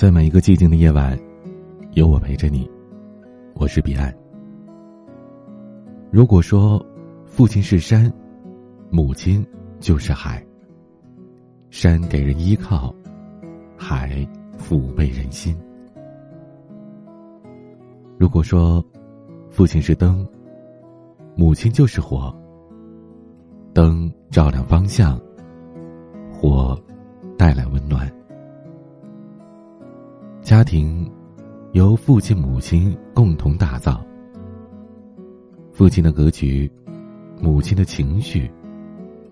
在每一个寂静的夜晚，有我陪着你。我是彼岸。如果说父亲是山，母亲就是海。山给人依靠，海抚慰人心。如果说父亲是灯，母亲就是火。灯照亮方向，火带来温暖。家庭由父亲、母亲共同打造。父亲的格局，母亲的情绪，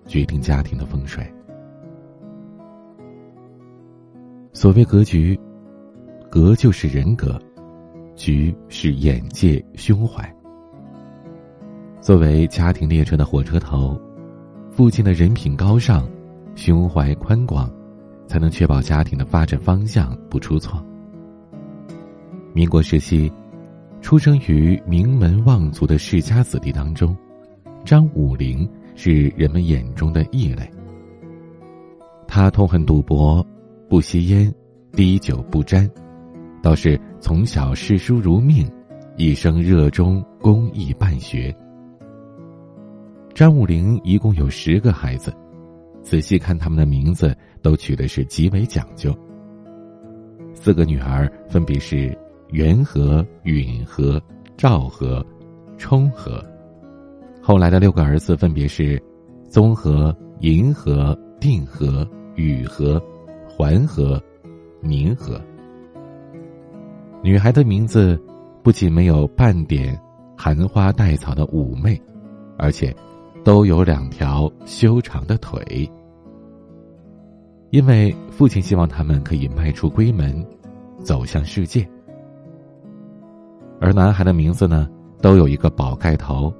决定家庭的风水。所谓格局，格就是人格，局是眼界、胸怀。作为家庭列车的火车头，父亲的人品高尚，胸怀宽广，才能确保家庭的发展方向不出错。民国时期，出生于名门望族的世家子弟当中，张武龄是人们眼中的异类。他痛恨赌博，不吸烟，滴酒不沾，倒是从小视书如命，一生热衷公益办学。张武龄一共有十个孩子，仔细看他们的名字，都取的是极为讲究。四个女儿分别是。元和、允和、昭和、冲和，后来的六个儿子分别是：综合、银和、定和、宇和、桓和、宁和。女孩的名字不仅没有半点含花带草的妩媚，而且都有两条修长的腿。因为父亲希望他们可以迈出闺门，走向世界。而男孩的名字呢，都有一个“宝”盖头，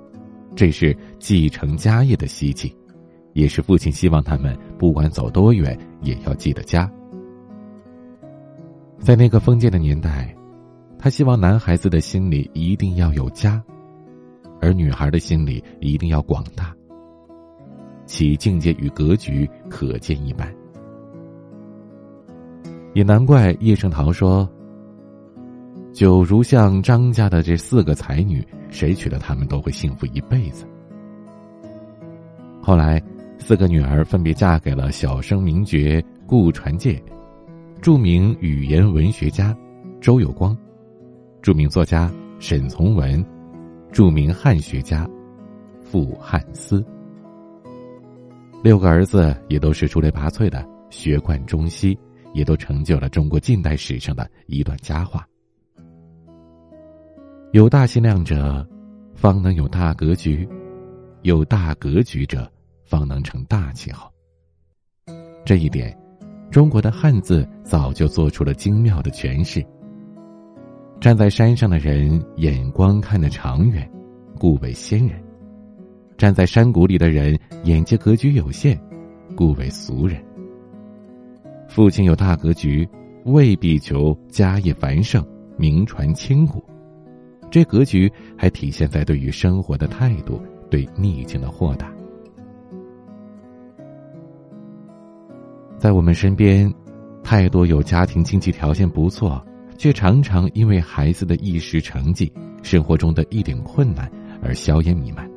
这是继承家业的希冀，也是父亲希望他们不管走多远也要记得家。在那个封建的年代，他希望男孩子的心里一定要有家，而女孩的心里一定要广大。其境界与格局可见一斑。也难怪叶圣陶说。就如像张家的这四个才女，谁娶了她们都会幸福一辈子。后来，四个女儿分别嫁给了小生名角顾传介、著名语言文学家周有光、著名作家沈从文、著名汉学家傅汉思。六个儿子也都是出类拔萃的，学贯中西，也都成就了中国近代史上的一段佳话。有大心量者，方能有大格局；有大格局者，方能成大气候。这一点，中国的汉字早就做出了精妙的诠释。站在山上的人，眼光看得长远，故为仙人；站在山谷里的人，眼界格局有限，故为俗人。父亲有大格局，未必求家业繁盛、名传千古。这格局还体现在对于生活的态度，对逆境的豁达。在我们身边，太多有家庭经济条件不错，却常常因为孩子的一时成绩、生活中的一点困难而硝烟弥漫。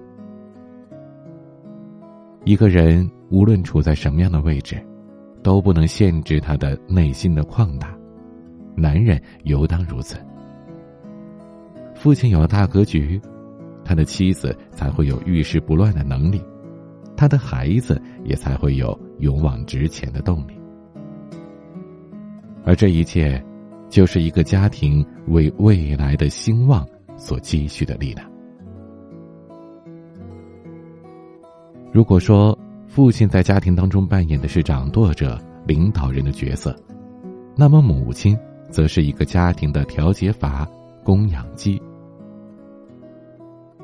一个人无论处在什么样的位置，都不能限制他的内心的旷达，男人尤当如此。父亲有了大格局，他的妻子才会有遇事不乱的能力，他的孩子也才会有勇往直前的动力。而这一切，就是一个家庭为未来的兴旺所积蓄的力量。如果说父亲在家庭当中扮演的是掌舵者、领导人的角色，那么母亲则是一个家庭的调节阀、供养机。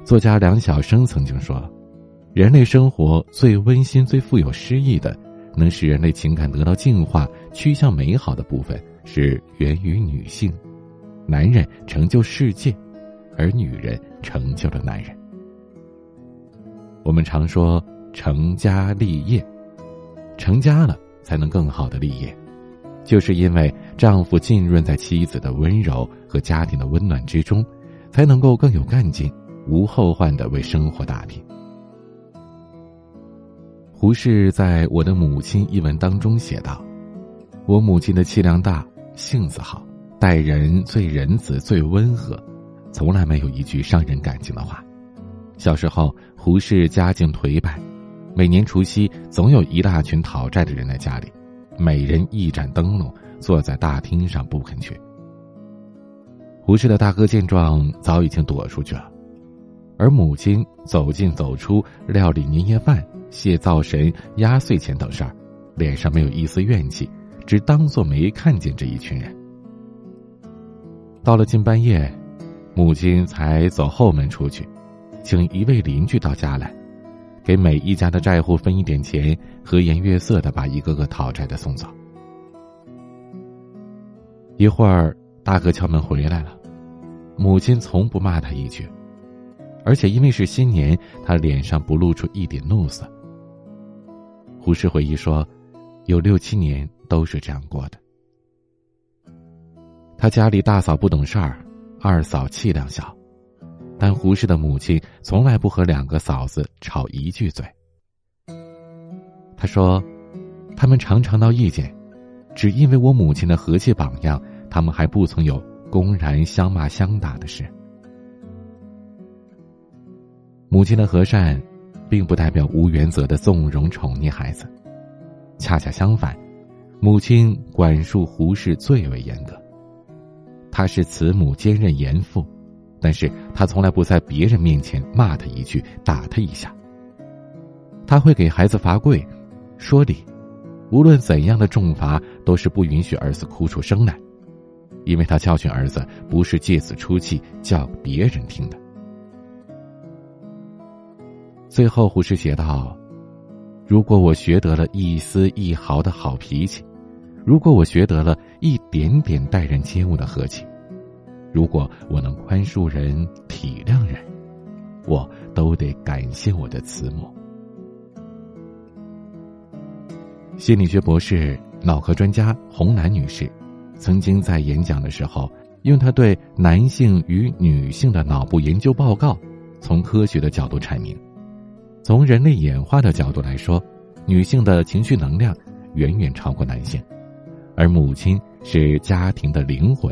作家梁晓声曾经说：“人类生活最温馨、最富有诗意的，能使人类情感得到净化、趋向美好的部分，是源于女性。男人成就世界，而女人成就了男人。我们常说成家立业，成家了才能更好的立业，就是因为丈夫浸润在妻子的温柔和家庭的温暖之中，才能够更有干劲、无后患的为生活打拼。胡适在我的母亲一文当中写道：“我母亲的气量大，性子好，待人最仁慈、最温和，从来没有一句伤人感情的话。”小时候，胡适家境颓败，每年除夕总有一大群讨债的人来家里，每人一盏灯笼，坐在大厅上不肯去。胡适的大哥见状，早已经躲出去了，而母亲走进走出，料理年夜饭、谢灶神、压岁钱等事儿，脸上没有一丝怨气，只当做没看见这一群人。到了近半夜，母亲才走后门出去。请一位邻居到家来，给每一家的债户分一点钱，和颜悦色的把一个个讨债的送走。一会儿，大哥敲门回来了，母亲从不骂他一句，而且因为是新年，他脸上不露出一点怒色。胡适回忆说，有六七年都是这样过的。他家里大嫂不懂事儿，二嫂气量小。但胡适的母亲从来不和两个嫂子吵一句嘴。他说，他们常常闹意见，只因为我母亲的和气榜样，他们还不曾有公然相骂相打的事。母亲的和善，并不代表无原则的纵容宠溺孩子，恰恰相反，母亲管束胡适最为严格。她是慈母兼任严父。但是他从来不在别人面前骂他一句，打他一下。他会给孩子罚跪，说理，无论怎样的重罚，都是不允许儿子哭出声来，因为他教训儿子不是借此出气叫别人听的。最后，胡适写道：“如果我学得了一丝一毫的好脾气，如果我学得了一点点待人接物的和气。”如果我能宽恕人、体谅人，我都得感谢我的慈母。心理学博士、脑科专家洪楠女士，曾经在演讲的时候，用她对男性与女性的脑部研究报告，从科学的角度阐明：从人类演化的角度来说，女性的情绪能量远远超过男性，而母亲是家庭的灵魂。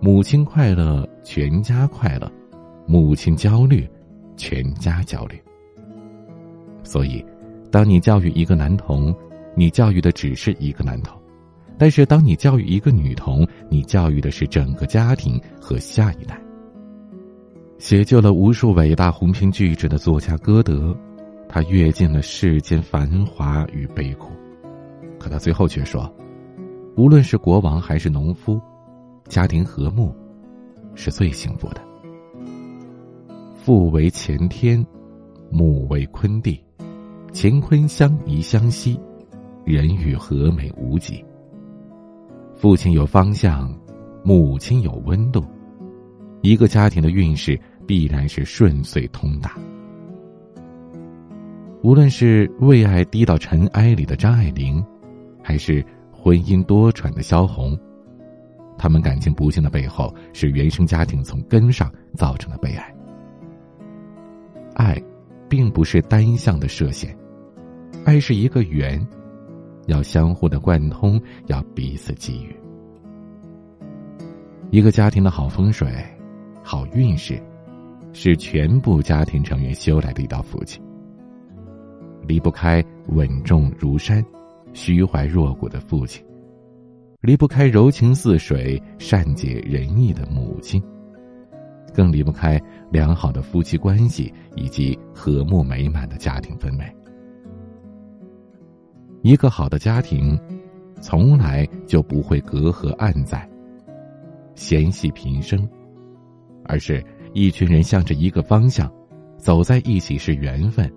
母亲快乐，全家快乐；母亲焦虑，全家焦虑。所以，当你教育一个男童，你教育的只是一个男童；但是，当你教育一个女童，你教育的是整个家庭和下一代。写就了无数伟大鸿篇巨制的作家歌德，他阅尽了世间繁华与悲苦，可他最后却说：无论是国王还是农夫。家庭和睦，是最幸福的。父为乾天，母为坤地，乾坤相宜相惜，人与和美无极。父亲有方向，母亲有温度，一个家庭的运势必然是顺遂通达。无论是为爱低到尘埃里的张爱玲，还是婚姻多舛的萧红。他们感情不幸的背后，是原生家庭从根上造成的悲哀。爱，并不是单向的射线，爱是一个圆，要相互的贯通，要彼此给予。一个家庭的好风水、好运势，是全部家庭成员修来的一道福气。离不开稳重如山、虚怀若谷的父亲。离不开柔情似水、善解人意的母亲，更离不开良好的夫妻关系以及和睦美满的家庭氛围。一个好的家庭，从来就不会隔阂暗在、嫌隙频生，而是一群人向着一个方向走在一起是缘分，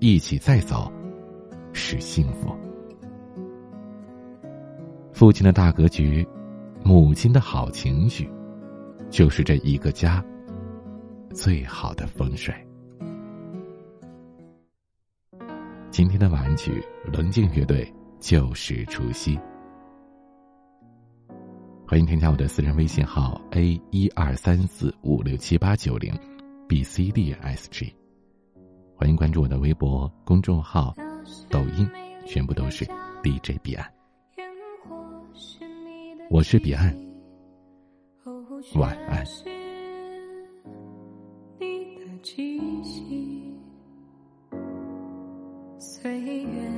一起再走是幸福。父亲的大格局，母亲的好情绪，就是这一个家最好的风水。今天的晚曲，棱镜乐队《旧时除夕》。欢迎添加我的私人微信号 a 一二三四五六七八九零 b c d s g，关注我的微博公众号、抖音，全部都是 DJ 彼岸。我是彼岸，晚安。岁月